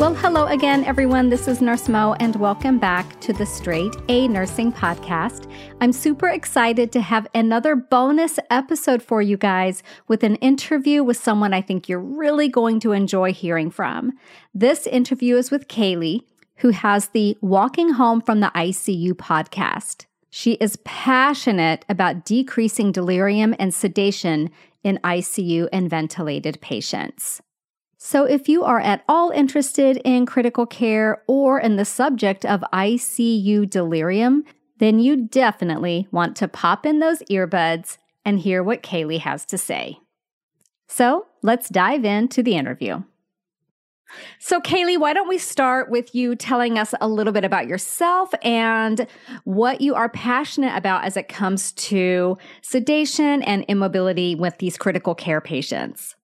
Well, hello again, everyone. This is Nurse Mo, and welcome back to the Straight A Nursing Podcast. I'm super excited to have another bonus episode for you guys with an interview with someone I think you're really going to enjoy hearing from. This interview is with Kali, who has the Walking Home from the ICU podcast. She is passionate about decreasing delirium and sedation in ICU and ventilated patients. So, if you are at all interested in critical care or in the subject of ICU delirium, then you definitely want to pop in those earbuds and hear what Kali has to say. So, let's dive into the interview. So, Kali, why don't we start with you telling us a little bit about yourself and what you are passionate about as it comes to sedation and immobility with these critical care patients?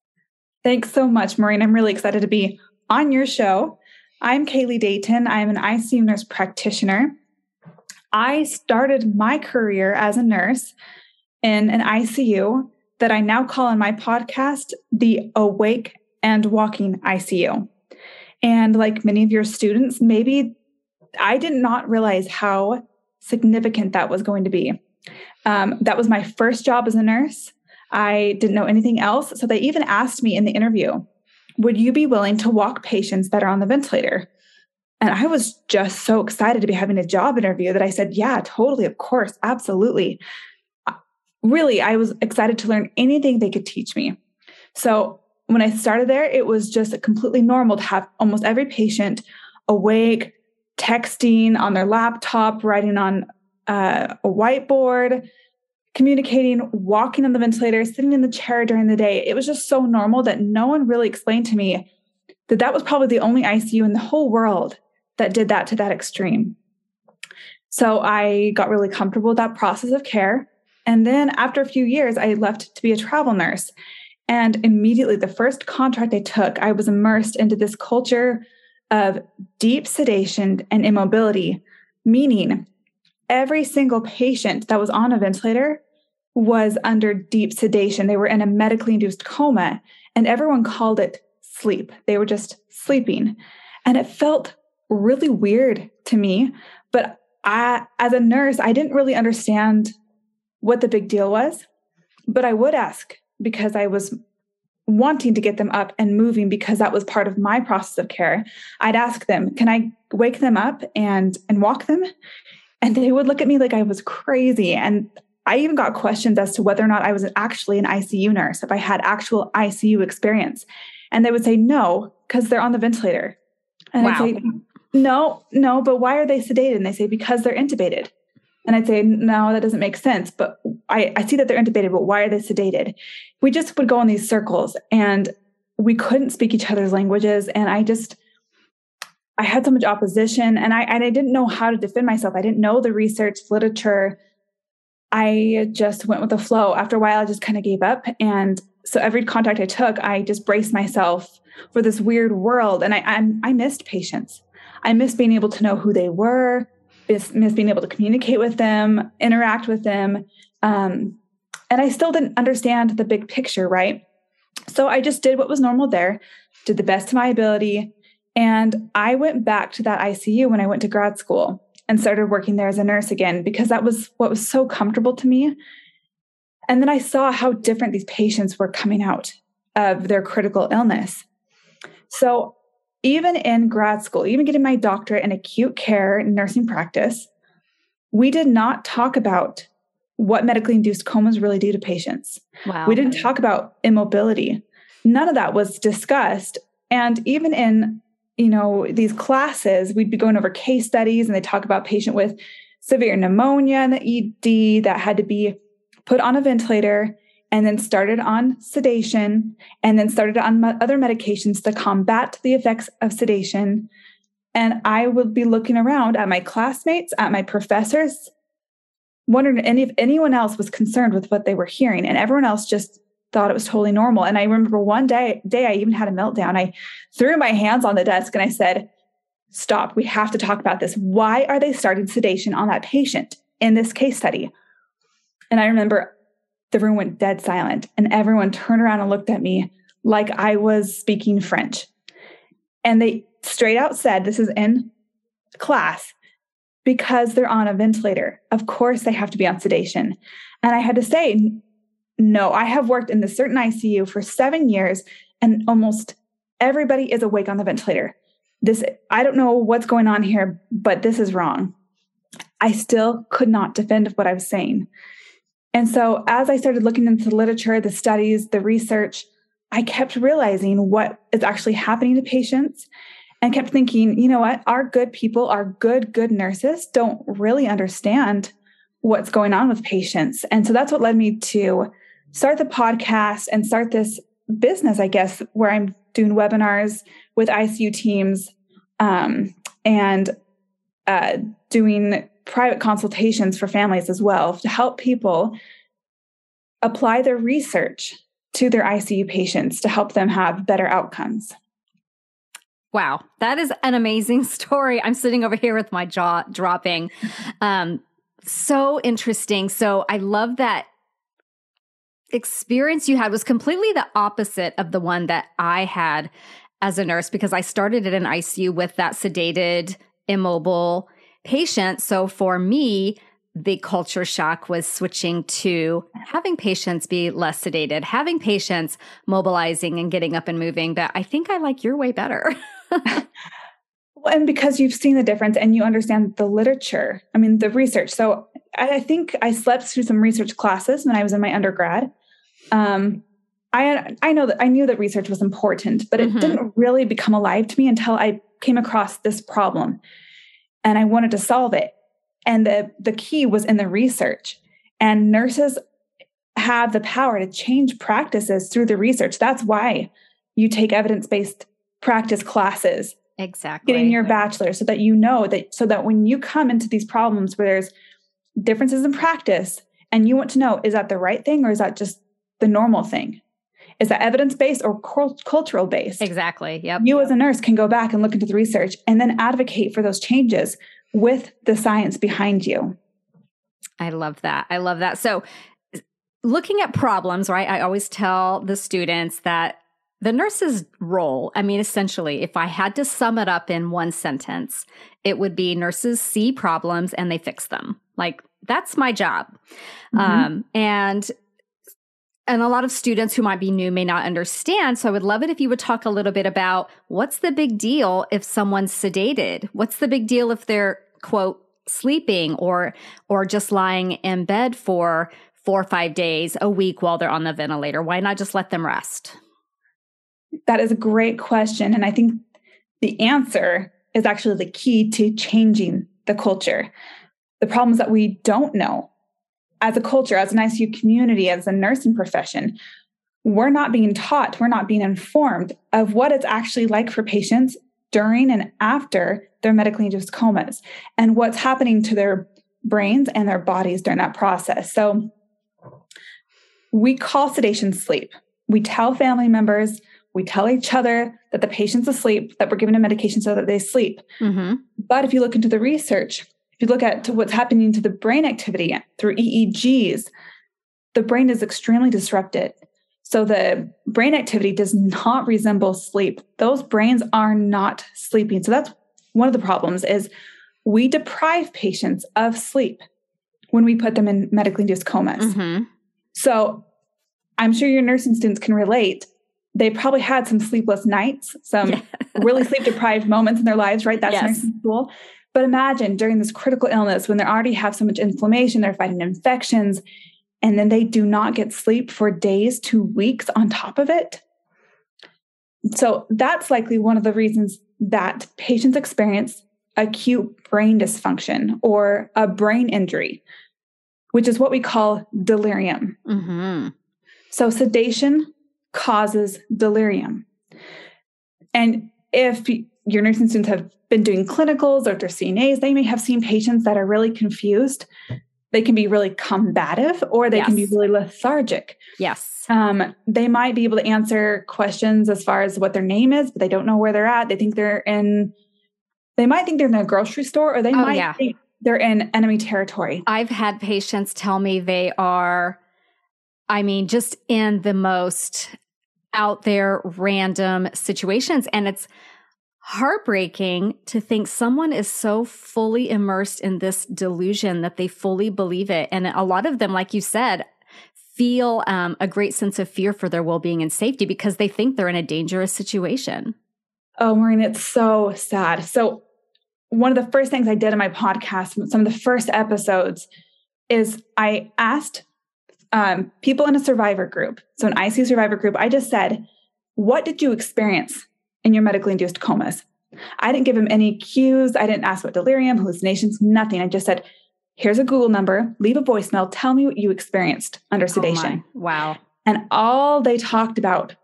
Thanks so much, Maureen. I'm really excited to be on your show. I'm Kali Dayton. I'm an ICU nurse practitioner. I started my career as a nurse in an ICU that I now call in my podcast the Awake and Walking ICU. And like many of your students, maybe I did not realize how significant that was going to be. Um, that was my first job as a nurse. I didn't know anything else. So they even asked me in the interview, would you be willing to walk patients that are on the ventilator? And I was just so excited to be having a job interview that I said, yeah, totally, of course, absolutely. Uh, really, I was excited to learn anything they could teach me. So when I started there, it was just completely normal to have almost every patient awake, texting on their laptop, writing on uh, a whiteboard, communicating, walking on the ventilator, sitting in the chair during the day. It was just so normal that no one really explained to me that that was probably the only ICU in the whole world that did that to that extreme. So I got really comfortable with that process of care. And then after a few years, I left to be a travel nurse. And immediately, the first contract I took, I was immersed into this culture of deep sedation and immobility, meaning every single patient that was on a ventilator was under deep sedation. They were in a medically induced coma, and everyone called it sleep. They were just sleeping. And it felt really weird to me. But I, as a nurse, I didn't really understand what the big deal was. But I would ask because I was wanting to get them up and moving because that was part of my process of care. I'd ask them, "Can I wake them up and and walk them?" And they would look at me like I was crazy. And I even got questions as to whether or not I was actually an ICU nurse, if I had actual ICU experience. And they would say no, because they're on the ventilator. And wow. I'd say, no, no, but why are they sedated? And they say, because they're intubated. And I'd say, no, that doesn't make sense. But I, I see that they're intubated, but why are they sedated? We just would go in these circles and we couldn't speak each other's languages. And I just, I had so much opposition and I, and I didn't know how to defend myself. I didn't know the research literature. I just went with the flow. After a while, I just kind of gave up. And so every contact I took, I just braced myself for this weird world. And I, I'm, I missed patients. I missed being able to know who they were, missed, missed being able to communicate with them, interact with them. Um, and I still didn't understand the big picture, right? So I just did what was normal there, did the best of my ability. And I went back to that ICU when I went to grad school and started working there as a nurse again because that was what was so comfortable to me. And then I saw how different these patients were coming out of their critical illness. So, even in grad school, even getting my doctorate in acute care nursing practice, we did not talk about what medically induced comas really do to patients. Wow. We didn't talk about immobility. None of that was discussed. And even in you know, these classes, we'd be going over case studies and they talk about patient with severe pneumonia in the ED that had to be put on a ventilator and then started on sedation and then started on other medications to combat the effects of sedation. And I would be looking around at my classmates, at my professors, wondering if anyone else was concerned with what they were hearing. And everyone else just thought it was totally normal. And I remember one day, day I even had a meltdown. I threw my hands on the desk and I said, Stop, we have to talk about this. Why are they starting sedation on that patient in this case study? And I remember the room went dead silent and everyone turned around and looked at me like I was speaking French. And they straight out said, this is in class, because they're on a ventilator. Of course, they have to be on sedation. And I had to say, no, I have worked in the certain ICU for seven years, and almost everybody is awake on the ventilator. This, I don't know what's going on here, but this is wrong. I still could not defend what I was saying. And so, as I started looking into the literature, the studies, the research, I kept realizing what is actually happening to patients and kept thinking, you know what? Our good people, our good, good nurses don't really understand what's going on with patients. And so that's what led me to start the podcast and start this business, I guess, where I'm doing webinars with ICU teams um, and uh, doing private consultations for families as well to help people apply their research to their ICU patients to help them have better outcomes. Wow, that is an amazing story. I'm sitting over here with my jaw dropping. Um, so interesting. So I love that experience you had was completely the opposite of the one that I had as a nurse because I started at an ICU with that sedated, immobile patient. So for me, the culture shock was switching to having patients be less sedated, having patients mobilizing and getting up and moving. But I think I like your way better. and because you've seen the difference and you understand the literature, I mean, the research. So I think I slept through some research classes when I was in my undergrad. Um, I I know that I knew that research was important, but it mm-hmm. didn't really become alive to me until I came across this problem, and I wanted to solve it. And the the key was in the research. And nurses have the power to change practices through the research. That's why you take evidence based practice classes. Exactly. Getting your bachelor so that you know that so that when you come into these problems where there's differences in practice and you want to know is that the right thing or is that just the normal thing? Is that evidence based or cultural based? Exactly. Yep. You as a nurse can go back and look into the research and then advocate for those changes with the science behind you. I love that. I love that. So, looking at problems, right? I always tell the students that the nurse's role, I mean, essentially, if I had to sum it up in one sentence, it would be nurses see problems and they fix them. Like, that's my job. Mm-hmm. Um, and and a lot of students who might be new may not understand. So I would love it if you would talk a little bit about what's the big deal if someone's sedated? What's the big deal if they're quote sleeping or or just lying in bed for four or five days a week while they're on the ventilator? Why not just let them rest? That is a great question. And I think the answer is actually the key to changing the culture. The problems that we don't know as a culture, as an ICU community, as a nursing profession, we're not being taught, we're not being informed of what it's actually like for patients during and after their medically induced comas and what's happening to their brains and their bodies during that process. So we call sedation sleep. We tell family members, we tell each other that the patient's asleep, that we're giving a medication so that they sleep. Mm-hmm. But if you look into the research, if you look at what's happening to the brain activity through EEGs, the brain is extremely disrupted. So the brain activity does not resemble sleep. Those brains are not sleeping. So that's one of the problems is we deprive patients of sleep when we put them in medically induced comas. Mm-hmm. So I'm sure your nursing students can relate. They probably had some sleepless nights, some yeah. really sleep deprived moments in their lives, right? That's yes. nursing school. But imagine during this critical illness when they already have so much inflammation, they're fighting infections, and then they do not get sleep for days to weeks on top of it. So that's likely one of the reasons that patients experience acute brain dysfunction or a brain injury, which is what we call delirium. Mm-hmm. So sedation causes delirium. And if your nursing students have been doing clinicals or their CNAs, they may have seen patients that are really confused. They can be really combative or they yes. can be really lethargic. Yes. Um, they might be able to answer questions as far as what their name is, but they don't know where they're at. They think they're in, they might think they're in a grocery store or they oh, might yeah. think they're in enemy territory. I've had patients tell me they are, I mean, just in the most out there random situations. And it's, heartbreaking to think someone is so fully immersed in this delusion that they fully believe it. And a lot of them, like you said, feel um, a great sense of fear for their well being and safety because they think they're in a dangerous situation. Oh, Maureen, it's so sad. So, one of the first things I did in my podcast, some of the first episodes, is I asked um, people in a survivor group, so an ICU survivor group, I just said, What did you experience in your medically induced comas? I didn't give him any cues. I didn't ask what delirium, hallucinations, nothing. I just said, Here's a Google number, leave a voicemail, tell me what you experienced under oh sedation. Oh wow. And all they talked about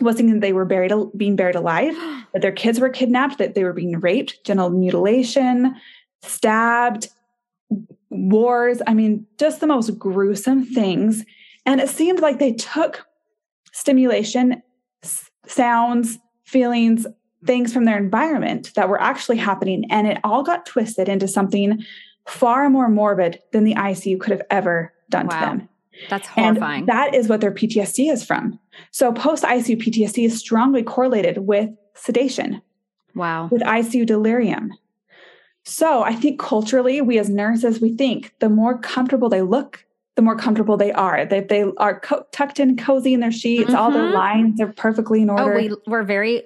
was thinking that they were buried, being buried alive, that their kids were kidnapped, that they were being raped, genital mutilation, stabbed, wars. I mean, just the most gruesome things. And it seemed like they took stimulation, s- sounds, feelings, things from their environment that were actually happening, and it all got twisted into something far more morbid than the ICU could have ever done wow. to them. That's horrifying. And that is what their PTSD is from. So post ICU PTSD is strongly correlated with sedation. Wow. With ICU delirium. So I think culturally, we as nurses, we think the more comfortable they look, the more comfortable they are. That they, they, are co- tucked in cozy in their sheets, mm-hmm. all their mm-hmm. lines are perfectly in order. Oh, we, we're very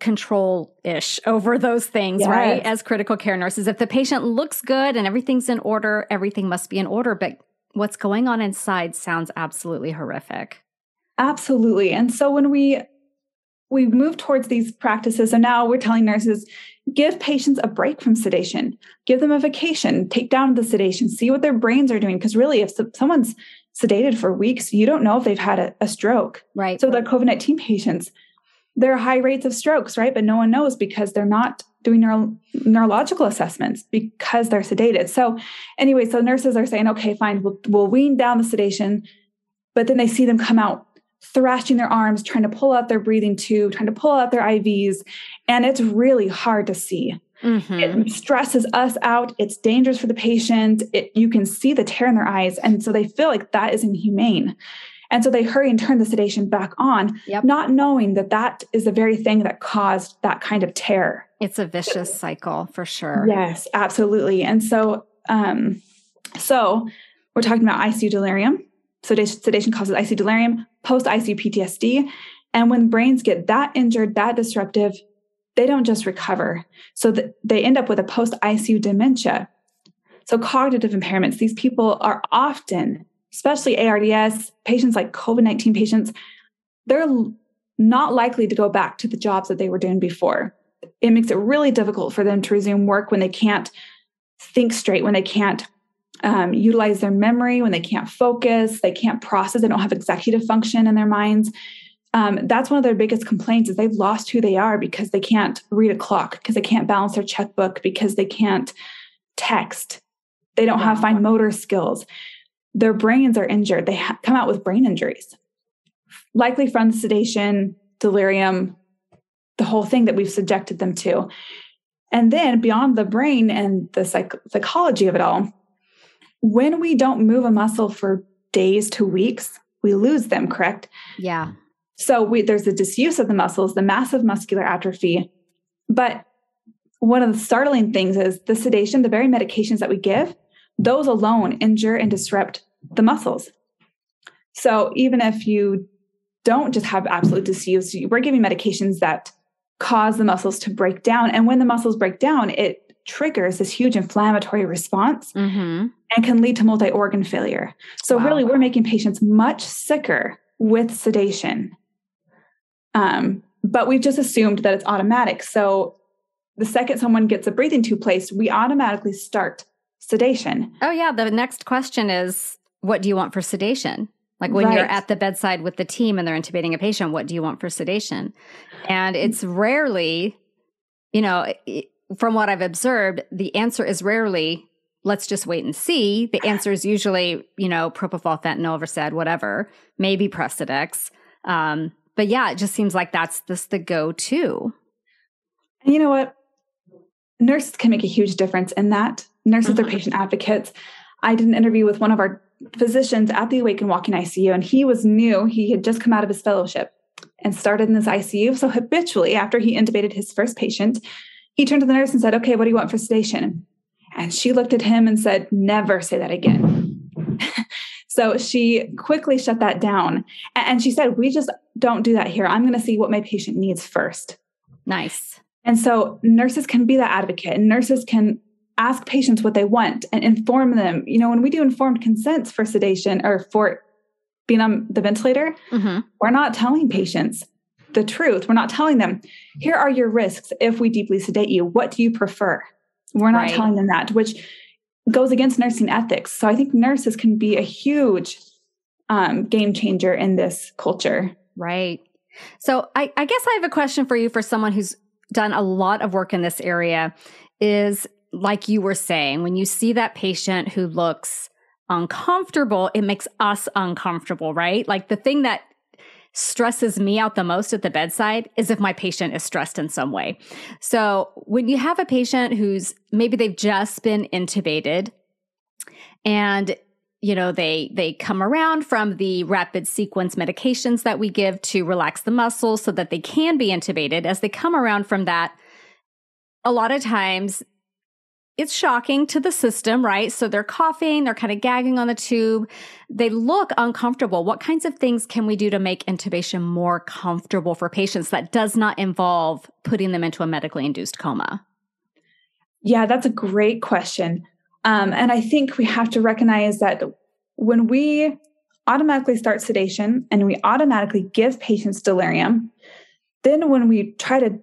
control ish over those things, yes. right? As critical care nurses. If the patient looks good and everything's in order, everything must be in order. But what's going on inside sounds absolutely horrific. Absolutely. And so when we we move towards these practices, so now we're telling nurses give patients a break from sedation, give them a vacation, take down the sedation, see what their brains are doing. Because really, if someone's sedated for weeks, you don't know if they've had a, a stroke. Right. So the COVID 19 patients, there are high rates of strokes, right? But no one knows because they're not doing neuro- neurological assessments because they're sedated. So, anyway, so nurses are saying, okay, fine, we'll, we'll wean down the sedation, but then they see them come out thrashing their arms, trying to pull out their breathing tube, trying to pull out their IVs. And it's really hard to see. Mm-hmm. It stresses us out. It's dangerous for the patient. It, you can see the tear in their eyes. And so they feel like that is inhumane. And so they hurry and turn the sedation back on, yep. not knowing that that is the very thing that caused that kind of tear. It's a vicious cycle for sure. Yes, absolutely. And so, um, so we're talking about ICU delirium. Sedation, sedation causes ICU delirium, post ICU PTSD. And when brains get that injured, that disruptive, they don't just recover. So th- they end up with a post ICU dementia. So cognitive impairments, these people are often especially ARDS, patients like COVID 19 patients, they're not likely to go back to the jobs that they were doing before. It makes it really difficult for them to resume work when they can't think straight, when they can't um, utilize their memory, when they can't focus, they can't process, they don't have executive function in their minds. Um, that's one of their biggest complaints is they've lost who they are because they can't read a clock, because they can't balance their checkbook, because they can't text. They don't have fine motor skills their brains are injured. They ha- come out with brain injuries, likely from the sedation, delirium, the whole thing that we've subjected them to. And then beyond the brain and the psych- psychology of it all, when we don't move a muscle for days to weeks, we lose them, correct? Yeah. So we, there's the disuse of the muscles, the massive muscular atrophy. But one of the startling things is the sedation, the very medications that we give, those alone injure and disrupt the muscles. So even if you don't just have absolute disuse, we're giving medications that cause the muscles to break down. And when the muscles break down, it triggers this huge inflammatory response mm-hmm. and can lead to multi organ failure. So, wow. really, we're making patients much sicker with sedation. Um, but we've just assumed that it's automatic. So, the second someone gets a breathing tube placed, we automatically start sedation. Oh, yeah. The next question is what do you want for sedation? Like when right. you're at the bedside with the team and they're intubating a patient, what do you want for sedation? And it's rarely, you know, from what I've observed, the answer is rarely, let's just wait and see. The answer is usually, you know, propofol, fentanyl, Versed, whatever, maybe Precedex. Um, but yeah, it just seems like that's this the go-to. And you know what? Nurses can make a huge difference in that. Nurses mm-hmm. are patient advocates. I did an interview with one of our physicians at the Awake and Walking ICU, and he was new. He had just come out of his fellowship. and started in this ICU. So habitually, after he intubated his first patient, he turned to the nurse and said, Okay, what do you want for sedation? And she looked at him and said, Never say that again. so she quickly shut that down. And she said, We just don't do that here. I'm going to see what my patient needs first. Nice. And so nurses can be that advocate, and nurses can ask patients what they want and inform them. You know, when we do informed consents for sedation or for being on the ventilator, mm-hmm. we're not telling patients the truth. We're not telling them, here are your risks if we deeply sedate you. What do you prefer? We're not right. telling them that, which goes against nursing ethics. So I think nurses can be a huge um, game changer in this culture. Right. So I, I guess I have a question for you for someone who's done a lot of work in this area is like you were saying, when you see that patient who looks uncomfortable, it makes us uncomfortable, right? Like the thing that stresses me out the most at the bedside is if my patient is stressed in some way. So when you have a patient who's maybe they've just been intubated and you know they they come around from the rapid sequence medications that we give to relax the muscles so that they can be intubated as they come around from that a lot of times it's shocking to the system, right? So they're coughing, they're kind of gagging on the tube. They look uncomfortable. What kinds of things can we do to make intubation more comfortable for patients that does not involve putting them into a medically induced coma? Yeah, that's a great question. Um, and I think we have to recognize that when we automatically start sedation and we automatically give patients delirium, then when we try to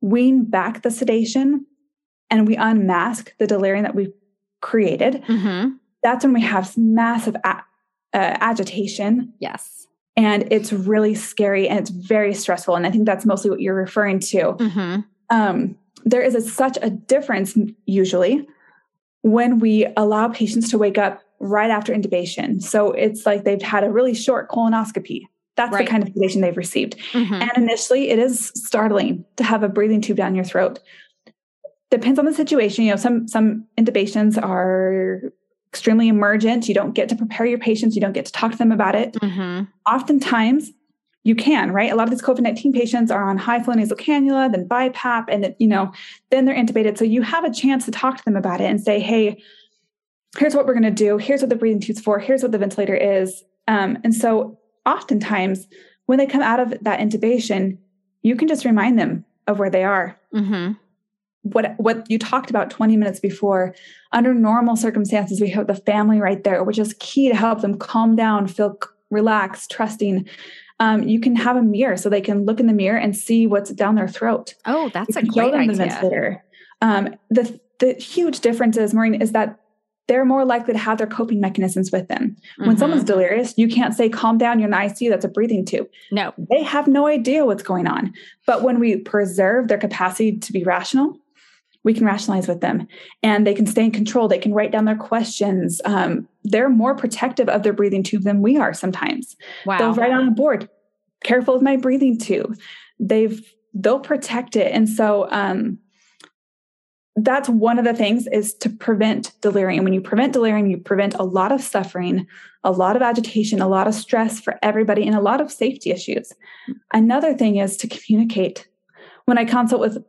wean back the sedation, and we unmask the delirium that we've created, mm-hmm. that's when we have massive a- uh, agitation. Yes. And it's really scary and it's very stressful. And I think that's mostly what you're referring to. Mm-hmm. Um, there is a, such a difference usually when we allow patients to wake up right after intubation. So it's like they've had a really short colonoscopy. That's right. the kind of sedation they've received. Mm-hmm. And initially, it is startling to have a breathing tube down your throat depends on the situation. You know, some some intubations are extremely emergent. You don't get to prepare your patients. You don't get to talk to them about it. Mm-hmm. Oftentimes, you can, right? A lot of these COVID 19 patients are on high flow nasal cannula, then BiPAP, and it, you know, then they're intubated. So you have a chance to talk to them about it and say, hey, here's what we're going to do. Here's what the breathing tube's for. Here's what the ventilator is. Um, and so oftentimes, when they come out of that intubation, you can just remind them of where they are. Mm-hmm what what you talked about 20 minutes before under normal circumstances we have the family right there which is key to help them calm down feel relaxed trusting um, you can have a mirror so they can look in the mirror and see what's down their throat oh that's a great idea the ventilator. Um, the the huge difference is maureen is that they're more likely to have their coping mechanisms with them. When mm-hmm. someone's delirious, you can't say, calm down, you're in the ICU, that's a breathing tube. No. They have no idea what's going on. But when we preserve their capacity to be rational, we can rationalize with them and they can stay in control. They can write down their questions. Um, they're more protective of their breathing tube than we are sometimes. Wow. They'll write on a board, careful of my breathing tube. They've, they'll protect it. And so, um, that's one of the things is to prevent delirium. When you prevent delirium, you prevent a lot of suffering, a lot of agitation, a lot of stress for everybody, and a lot of safety issues. Another thing is to communicate. When I consult with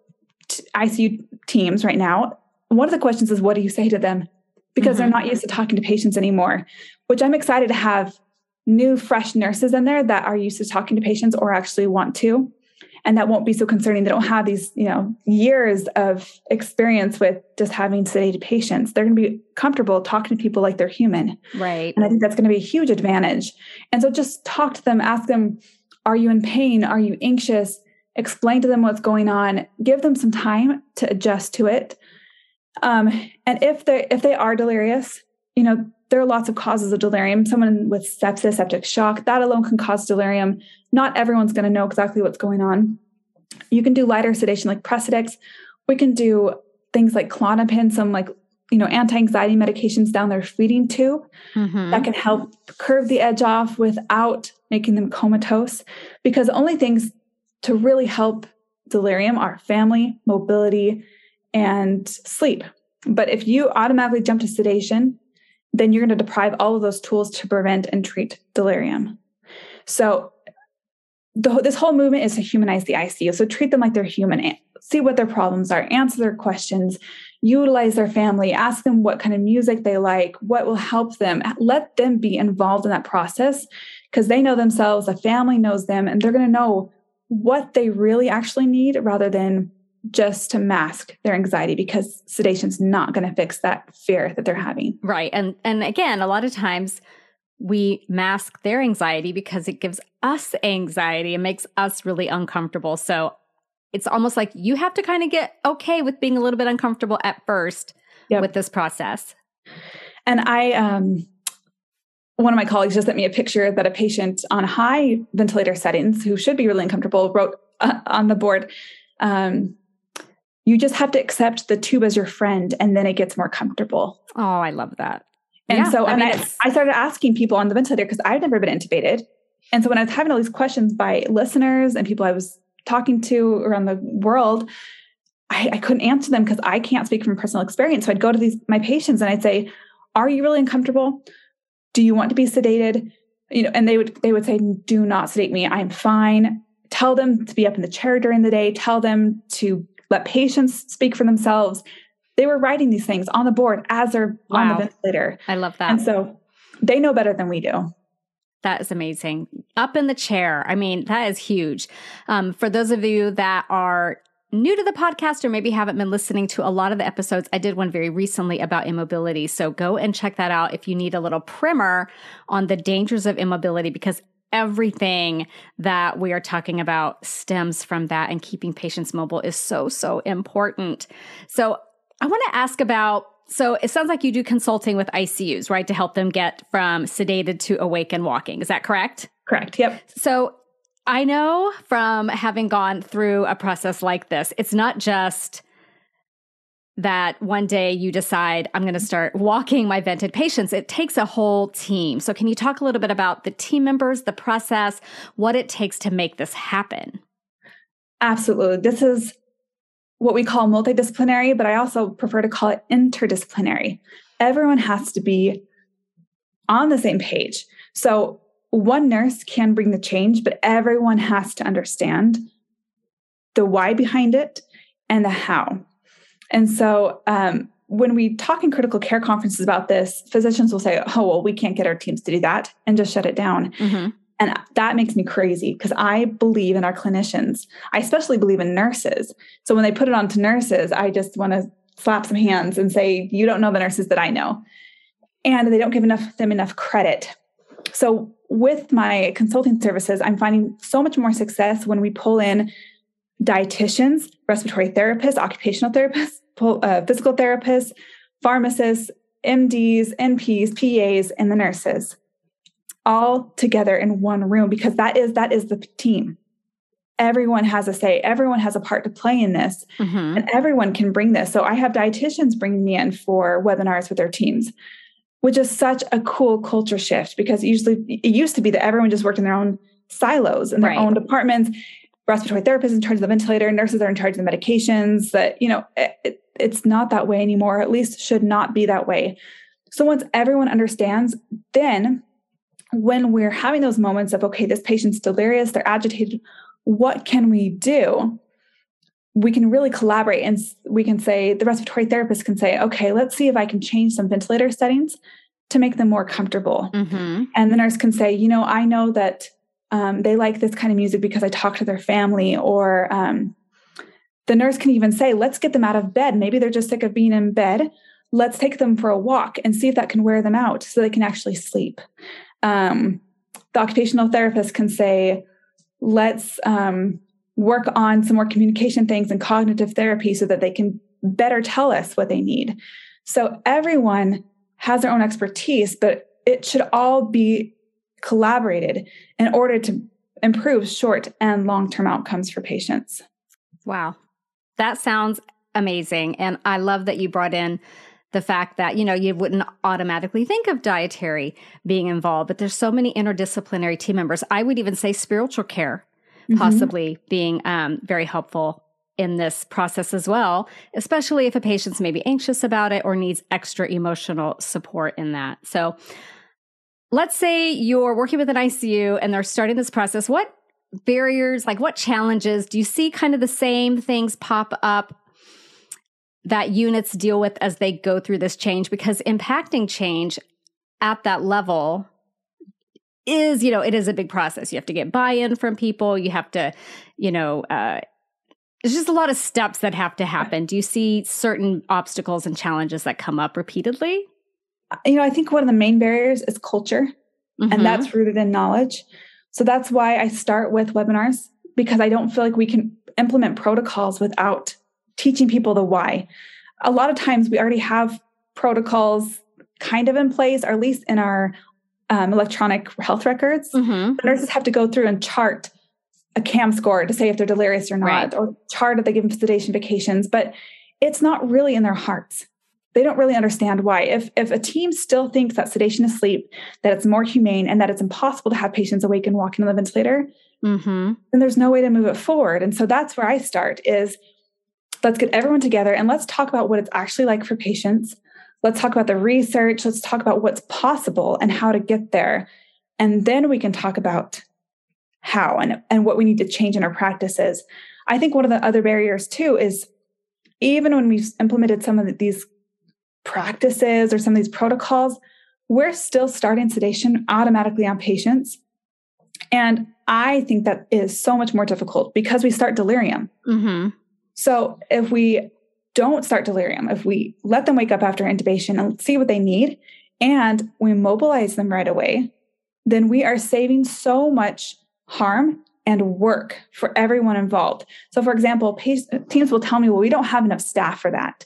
ICU teams right now, one of the questions is, what do you say to them? Because mm-hmm. they're not used to talking to patients anymore, which I'm excited to have new, fresh nurses in there that are used to talking to patients or actually want to. And that won't be so concerning. They don't have these, you know, years of experience with just having sedated patients. They're going to be comfortable talking to people like they're human. Right. And I think that's going to be a huge advantage. And so just talk to them, ask them, are you in pain? Are you anxious? Explain to them what's going on, give them some time to adjust to it. Um, and if they if they are delirious, you know there are lots of causes of delirium. Someone with sepsis, septic shock, that alone can cause delirium. Not everyone's going to know exactly what's going on. You can do lighter sedation like Precedex. We can do things like Klonopin, some like you know anti-anxiety medications down their feeding tube mm-hmm. that can help curve the edge off without making them comatose. Because the only things to really help delirium are family, mobility, and sleep. But if you automatically jump to sedation, then you're going to deprive all of those tools to prevent and treat delirium. So the, this whole movement is to humanize the ICU. So treat them like they're human, eh, see what their problems are, answer their questions, utilize their family, ask them what kind of music they like, what will help them. Let them be involved in that process because they know themselves, the family knows them, and they're going to know what they really actually need rather than just to mask their anxiety because sedation's not going to fix that fear that they're having. Right. And and again, a lot of times we mask their anxiety because it gives us anxiety and makes us really uncomfortable. So it's almost like you have to kind of get okay with being a little bit uncomfortable at first yep. with this process. And I, um, one of my colleagues just sent me a picture that a patient on high ventilator settings who should be really uncomfortable wrote uh, on the board. Um, you just have to accept the tube as your friend and then it gets more comfortable. Oh, I love that. And yeah, so I mean, I, I started asking people on the ventilator because I've never been intubated. And so when I was having all these questions by listeners and people I was talking to around the world, I, I couldn't answer them because I can't speak from personal experience. So I'd go to these my patients and I'd say, "Are you really uncomfortable? Do you want to be sedated?" You know, and they would they would say, "Do not sedate me. I'm fine." Tell them to be up in the chair during the day. Tell them to let patients speak for themselves they were writing these things on the board as they're wow. on the ventilator. I love that. And so they know better than we do. That is amazing. Up in the chair. I mean, that is huge. Um, for those of you that are new to the podcast or maybe haven't been listening to a lot of the episodes, I did one very recently about immobility. So go and check that out if you need a little primer on the dangers of immobility because everything that we are talking about stems from that and keeping patients mobile is so so important. So I want to ask about so it sounds like you do consulting with ICUs, right, to help them get from sedated to awake and walking. Is that correct? Correct. Yep. So I know from having gone through a process like this, it's not just that one day you decide I'm going to start walking my vented patients. It takes a whole team. So can you talk a little bit about the team members, the process, what it takes to make this happen? Absolutely. This is what we call multidisciplinary, but I also prefer to call it interdisciplinary. Everyone has to be on the same page. So one nurse can bring the change, but everyone has to understand the why behind it and the how. And so um, when we talk in critical care conferences about this, physicians will say, oh, well, we can't get our teams to do that and just shut it down. Mm-hmm. And that makes me crazy because I believe in our clinicians. I especially believe in nurses. So when they put it on to nurses, I just want to slap some hands and say, you don't know the nurses that I know. And they don't give enough them enough credit. So with my consulting services, I'm finding so much more success when we pull in dietitians, respiratory therapists, occupational therapists, uh, physical therapists, pharmacists, MDs, NPs, PAs, and the nurses all together in one room because that is that is the team. Everyone has a say. Everyone has a part to play in this mm-hmm. and everyone can bring this. So i have dietitians bringing me in for webinars with their teams which is such a cool culture shift because usually it used to be that everyone just worked in their own silos in their right. own departments respiratory therapists in charge of the ventilator nurses are in charge of the medications that you know it, it's not that way anymore at least should not be that way so once everyone understands then when we're having those moments of, okay, this patient's delirious, they're agitated, what can we do? We can really collaborate and we can say, the respiratory therapist can say, okay, let's see if I can change some ventilator settings to make them more comfortable. Mm-hmm. And the nurse can say, you know, I know that um, they like this kind of music because I talk to their family, or um, the nurse can even say, let's get them out of bed. Maybe they're just sick of being in bed. Let's take them for a walk and see if that can wear them out so they can actually sleep um, the occupational therapist can say, let's um, work on some more communication things and cognitive therapy so that they can better tell us what they need. So everyone has their own expertise, but it should all be collaborated in order to improve short and long term outcomes for patients. Wow. That sounds amazing. And I love that you brought in the fact that you know you wouldn't automatically think of dietary being involved but there's so many interdisciplinary team members i would even say spiritual care mm-hmm. possibly being um, very helpful in this process as well especially if a patient's maybe anxious about it or needs extra emotional support in that so let's say you're working with an icu and they're starting this process what barriers? Like, what challenges do you see kind of the same things pop up that units deal with as they go through this change? Because impacting change at that level is, you know, it is a big process. You have to get buy in from people. You have to, you know, uh, there's just a lot of steps that have to happen. Do you see certain obstacles and challenges that come up repeatedly? You know, I think one of the main barriers is culture, mm-hmm. and that's rooted in knowledge. So that's why I start with webinars because I don't feel like we can implement protocols without teaching people the why. A lot of times we already have protocols kind of in place, or at least in our um, electronic health records. Mm-hmm. The nurses have to go through and chart a CAM score to say if they're delirious or not, right. or chart if they give them sedation vacations, but it's not really in their hearts. They don't really understand why. If if a team still thinks that sedation is sleep, that it's more humane, and that it's impossible to have patients awake and walking on the ventilator, mm-hmm. then there's no way to move it forward. And so that's where I start: is let's get everyone together and let's talk about what it's actually like for patients. Let's talk about the research. Let's talk about what's possible and how to get there. And then we can talk about how and, and what we need to change in our practices. I think one of the other barriers too is even when we've implemented some of these practices or some of these protocols, we're still starting sedation automatically on patients. And I think that is so much more difficult because we start delirium. Mm-hmm. So if we don't start delirium, if we let them wake up after intubation and see what they need, and we mobilize them right away, then we are saving so much harm and work for everyone involved. So, for example, teams will tell me, well, we don't have enough staff for that.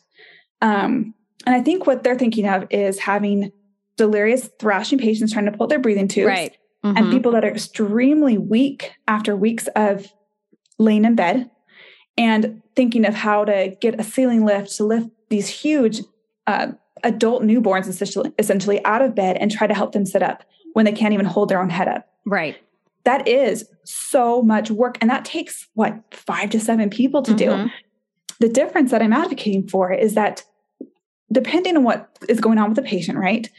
Um, and I think what they're thinking of is having delirious, thrashing patients trying to pull their breathing tubes. Right. Mm-hmm. And people that are extremely weak after weeks of laying in bed and thinking of how to get a ceiling lift to lift these huge uh, adult newborns essentially, essentially out of bed and try to help them sit up when they can't even hold their own head up. Right that is so much work. And that takes what, five to seven people to mm-hmm. do. The difference that I'm advocating for is that depending on what is going on with the patient, right?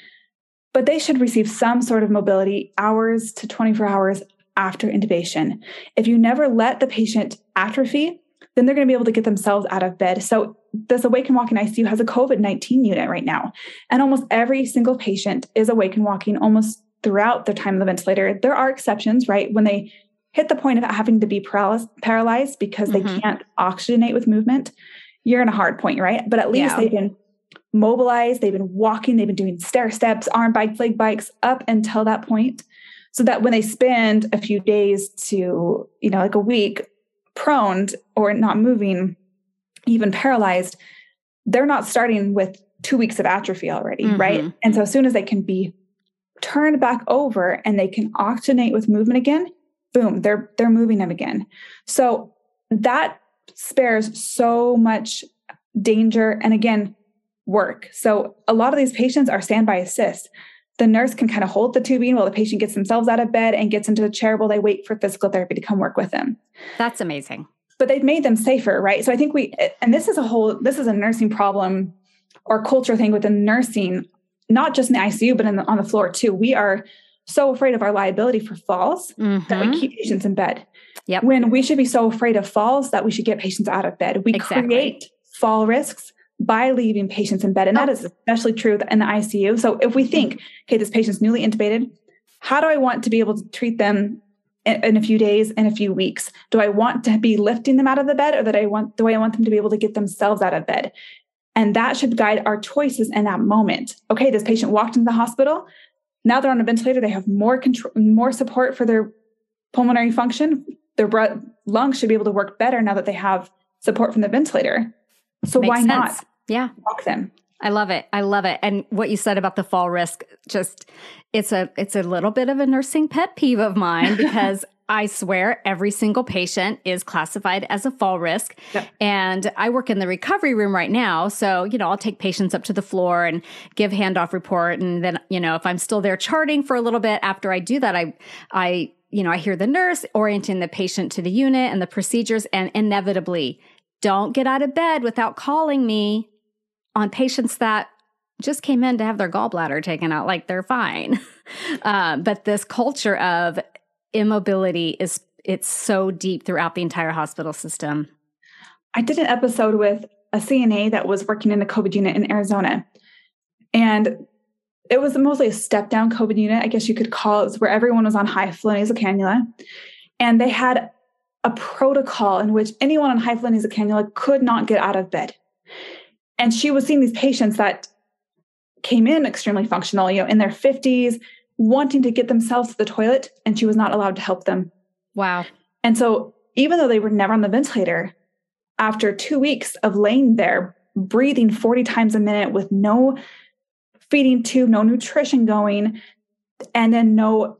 But they should receive some sort of mobility hours to 24 hours after intubation. If you never let the patient atrophy, then they're going to be able to get themselves out of bed. So, this Awake and Walking ICU has a COVID 19 unit right now. And almost every single patient is awake and walking almost throughout their time on the ventilator. There are exceptions, right? When they hit the point of having to be paralyzed because mm-hmm. they can't oxygenate with movement, you're in a hard point, right? But at least yeah. they've been mobilized, they've been walking, they've been doing stair steps, arm bikes, leg bikes up until that point. So that when they spend a few days to, you know, like a week prone or not moving, even paralyzed, they're not starting with two weeks of atrophy already, mm-hmm. right? And so as soon as they can be turned back over and they can oxygenate with movement again, boom, they're they're moving them again. So that spares so much danger and again work. So a lot of these patients are standby assist. The nurse can kind of hold the tubing while the patient gets themselves out of bed and gets into a chair while they wait for physical therapy to come work with them. That's amazing. But they've made them safer, right? So I think we and this is a whole this is a nursing problem or culture thing within nursing not just in the ICU, but the, on the floor too. We are so afraid of our liability for falls mm-hmm. that we mm-hmm. keep patients in bed. Yep. When we should be so afraid of falls that we should get patients out of bed. We exactly. create fall risks by leaving patients in bed. And that oh. is especially true in the ICU. So if we think, okay, this patient's newly intubated, how do I want to be able to treat them in, in, a few days, in a few weeks? Do I want to be lifting them out of the bed or that I want do I want them to be able to get themselves out of bed? And that should guide our choices in that moment. Okay, this patient walked into the hospital. Now they're on a ventilator. They have more control, more support for their pulmonary function. Their breath, lungs should be able to work better now that they have support from the ventilator. So Makes why sense. not? Yeah, walk them. I love it. I love it. And what you said about the fall risk, just it's a it's a little bit of a nursing pet peeve of mine because I swear every single patient is classified as a fall risk. Yep. And I work in the recovery room right now. So, you know, I'll take patients up to the floor and give handoff report. And then, you know, if I'm still there charting for a little bit after I do that, I, I, you know, I hear the nurse orienting the patient to the unit and the procedures and inevitably don't get out of bed without calling me on patients that just came in to have their gallbladder taken out like they're fine. Uh, but this culture of immobility is it's so deep throughout the entire hospital system. I did an episode with a CNA that was working in a COVID unit in Arizona. And it was mostly a step down COVID unit, I guess you could call it, where everyone was on high flow nasal cannula. And they had a protocol in which anyone on high flow nasal cannula could not get out of bed. And she was seeing these patients that came in extremely functional, you know, in their 50s, wanting to get themselves to the toilet, and she was not allowed to help them. Wow. And so, even though they were never on the ventilator, after two weeks of laying there, breathing 40 times a minute with no feeding tube, no nutrition going, and then no,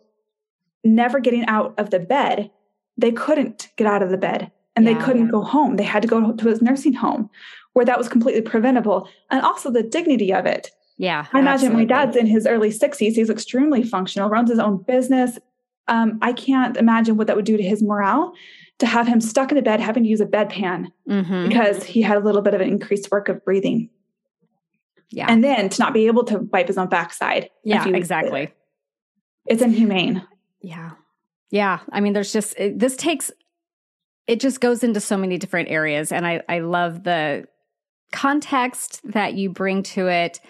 never getting out of the bed, they couldn't get out of the bed and yeah, they couldn't go home. They had to go to a nursing home where that was completely preventable. And also the dignity of it. Yeah. I imagine absolutely. my dad's in his early 60s. He's extremely functional, runs his own business. Um, I can't imagine what that would do to his morale to have him stuck in a bed having to use a bedpan mm-hmm. because he had a little bit of an increased work of breathing. Yeah. And then to not be able to wipe his own backside. Yeah, exactly. It's inhumane. Yeah. Yeah. I mean, there's just, it, this takes, it just goes into so many different areas. And I, I love the context that you bring to it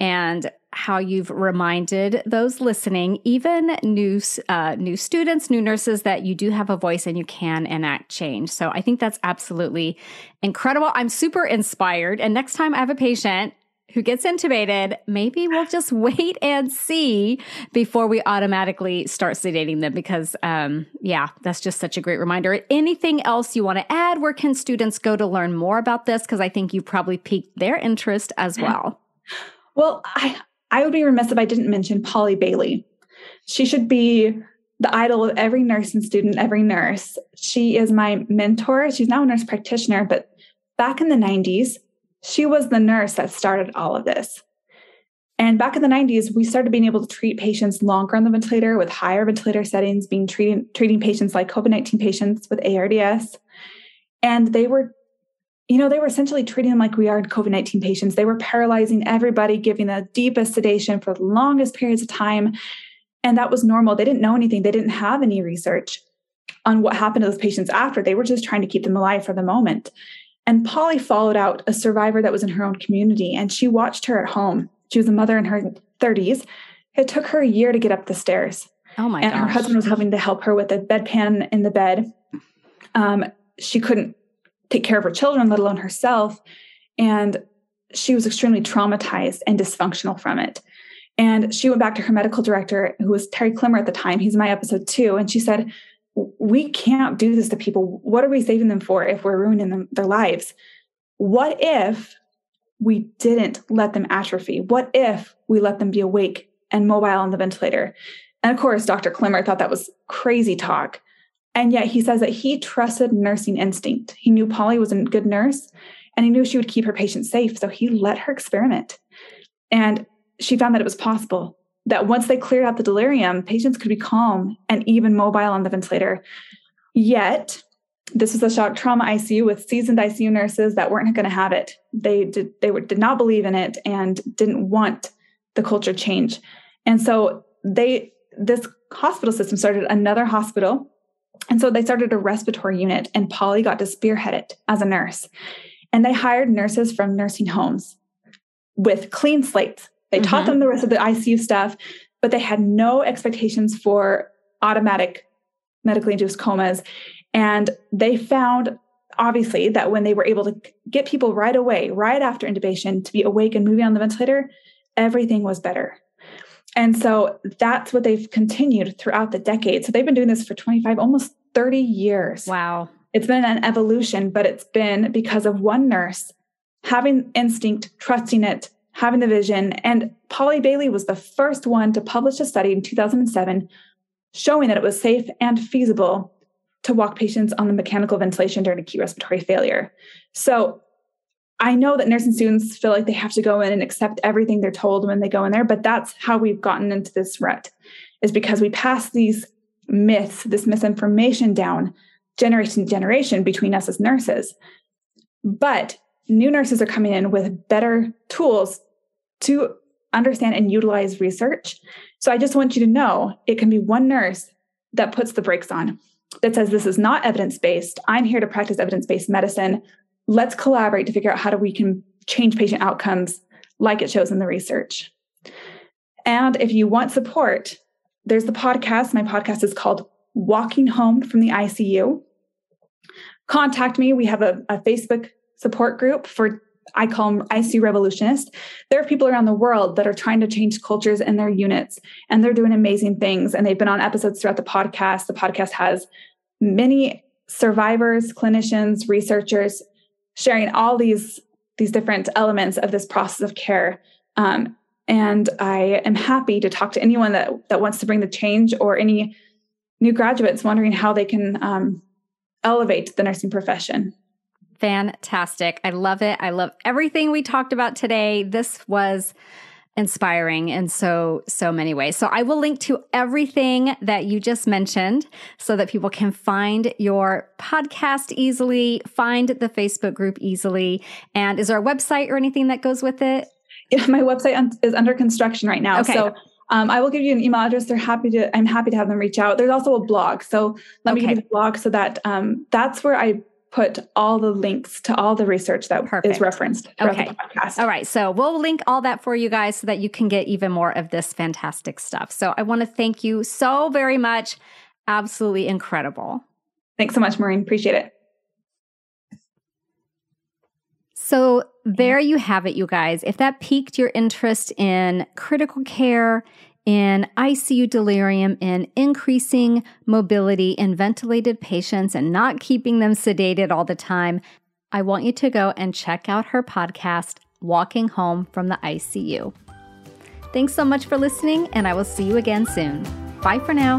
and how you've reminded those listening, even new uh, new students, new nurses, that you do have a voice and you can enact change. So I think that's absolutely incredible. I'm super inspired. And next time I have a patient who gets intubated, maybe we'll just wait and see before we automatically start sedating them because, um, yeah, that's just such a great reminder. Anything else you want to add? Where can students go to learn more about this? Because I think you probably piqued their interest as well. Well, I, I would be remiss if I didn't mention Polly Bailey. She should be the idol of every nurse and student, every nurse. She is my mentor. She's now a nurse practitioner, but back in the 90s, she was the nurse that started all of this. And back in the 90s, we started being able to treat patients longer on the ventilator with higher ventilator settings, being treating treating patients like COVID-19 patients with ARDS. And they were, you know, they were essentially treating them like we are in COVID-19 patients. They were paralyzing everybody, giving the deepest sedation for the longest periods of time. And that was normal. They didn't know anything. They didn't have any research on what happened to those patients after. They were just trying to keep them alive for the moment. And Polly followed out a survivor that was in her own community and she watched her at home. She was a mother in her 30s. It took her a year to get up the stairs. Oh my god. And gosh. her husband was having to help her with a bedpan in the bed. Um, she couldn't take care of her children, let alone herself. And she was extremely traumatized and dysfunctional from it. And she went back to her medical director, who was Terry Clemmer at the time. He's my episode two. And she said, we can't do this to people. What are we saving them for if we're ruining them, their lives? What if we didn't let them atrophy? What if we let them be awake and mobile on the ventilator? And of course, Dr. Clemmer thought that was crazy talk. And yet he says that he trusted nursing instinct. He knew Polly was a good nurse and he knew she would keep her patients safe. So he let her experiment. And she found that it was possible that once they cleared out the delirium, patients could be calm and even mobile on the ventilator. Yet, this was a shock trauma ICU with seasoned ICU nurses that weren't going to have it. They did they were, did not believe in it and didn't want the culture change. And so they this hospital system started another hospital. And so they started a respiratory unit and Polly got to spearhead it as a nurse. And they hired nurses from nursing homes with clean slates they mm-hmm. taught them the rest of the ICU stuff, but they had no expectations for automatic medically induced comas. And they found, obviously, that when they were able to get people right away, right after intubation, to be awake and moving on the ventilator, everything was better. And so that's what they've continued throughout the decade. So they've been doing this for 25, almost 30 years. Wow. It's been an evolution, but it's been because of one nurse having instinct, trusting it, having the vision. And Polly Bailey was the first one to publish a study in 2007 showing that it was safe and feasible to walk patients on the mechanical ventilation during acute respiratory failure. So I know that nursing students feel like they have to go in and accept everything they're told when they go in there, but that's how we've gotten into this rut, is because we pass these myths, this misinformation down generation to generation between us as nurses. But new nurses are coming in with better tools to understand and utilize research. So I just want you to know it can be one nurse that puts the brakes on. that says this is not evidence based. I'm here to practice evidence based medicine. Let's collaborate to figure out how do we can change patient outcomes like it shows in the research. And if you want support, there's the podcast. My podcast is called Walking Home from the ICU. Contact me. We have a, a Facebook support group for I call them ICU revolutionists. There are people around the world that are trying to change cultures in their units, and they're doing amazing things. And they've been on episodes throughout the podcast. The podcast has many survivors, clinicians, researchers sharing all these these different elements of this process of care. Um, and I am happy to talk to anyone that that wants to bring the change, or any new graduates wondering how they can um, elevate the nursing profession. Fantastic. I love it. I love everything we talked about today. This was inspiring in so so many ways. So I will link to everything that you just mentioned so that people can find your podcast easily, find the Facebook group easily. And is there a website or anything that goes with it? Yeah, my website is under construction right now. Okay. So um, I will give you an email address. They're happy to. I'm happy to have them reach out. There's also a blog. So let okay. me give you the blog so that um, that's where I put all the links to all the research that Perfect. is referenced throughout okay. the podcast. All right. So we'll link all that for you guys so that you can get even more of this fantastic stuff. So I want to thank you so very much. Absolutely incredible. Thanks so much, Maureen. Appreciate it. So there you have it, you guys. If that piqued your interest in critical care, in ICU delirium, in increasing mobility in ventilated patients and not keeping them sedated all the time, I want you to go and check out her podcast, Walking Home from the ICU. Thanks so much for listening, and I will see you again soon. Bye for now.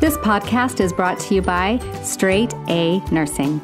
This podcast is brought to you by Straight A Nursing.